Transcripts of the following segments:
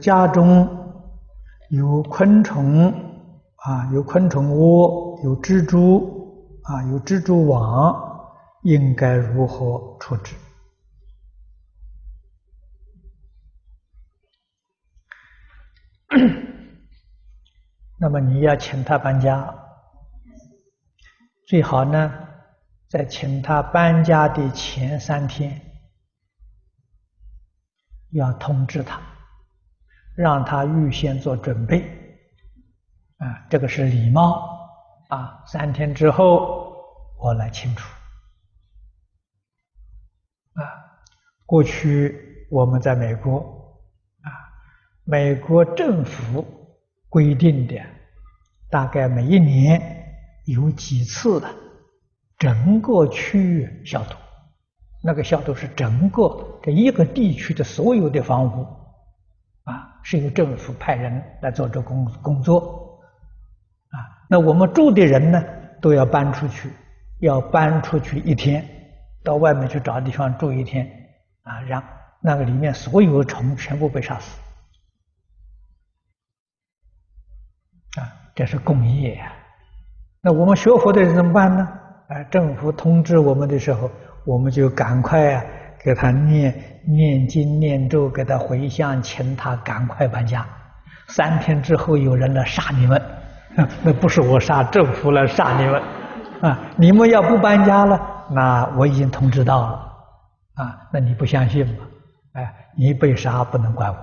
家中有昆虫啊，有昆虫窝，有蜘蛛啊，有蜘蛛网，应该如何处置？那么你要请他搬家，最好呢，在请他搬家的前三天，要通知他，让他预先做准备，啊，这个是礼貌啊。三天之后我来清除，啊，过去我们在美国，啊，美国政府。规定的，大概每一年有几次的整个区域消毒，那个消毒是整个这一个地区的所有的房屋，是由政府派人来做这工工作，啊，那我们住的人呢，都要搬出去，要搬出去一天，到外面去找地方住一天，啊，让那个里面所有的虫全部被杀死。啊，这是共业啊。那我们学佛的人怎么办呢？啊，政府通知我们的时候，我们就赶快啊，给他念念经念咒，给他回向，请他赶快搬家。三天之后有人来杀你们，那不是我杀，政府来杀你们。啊，你们要不搬家了，那我已经通知到了。啊，那你不相信吗？哎，你被杀不能怪我。啊。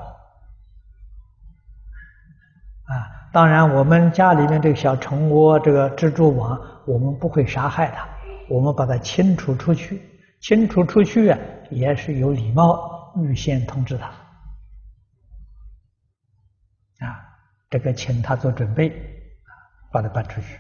当然，我们家里面这个小虫窝、这个蜘蛛网，我们不会杀害它，我们把它清除出去。清除出去啊，也是有礼貌，预先通知他。啊，这个请他做准备，把他搬出去。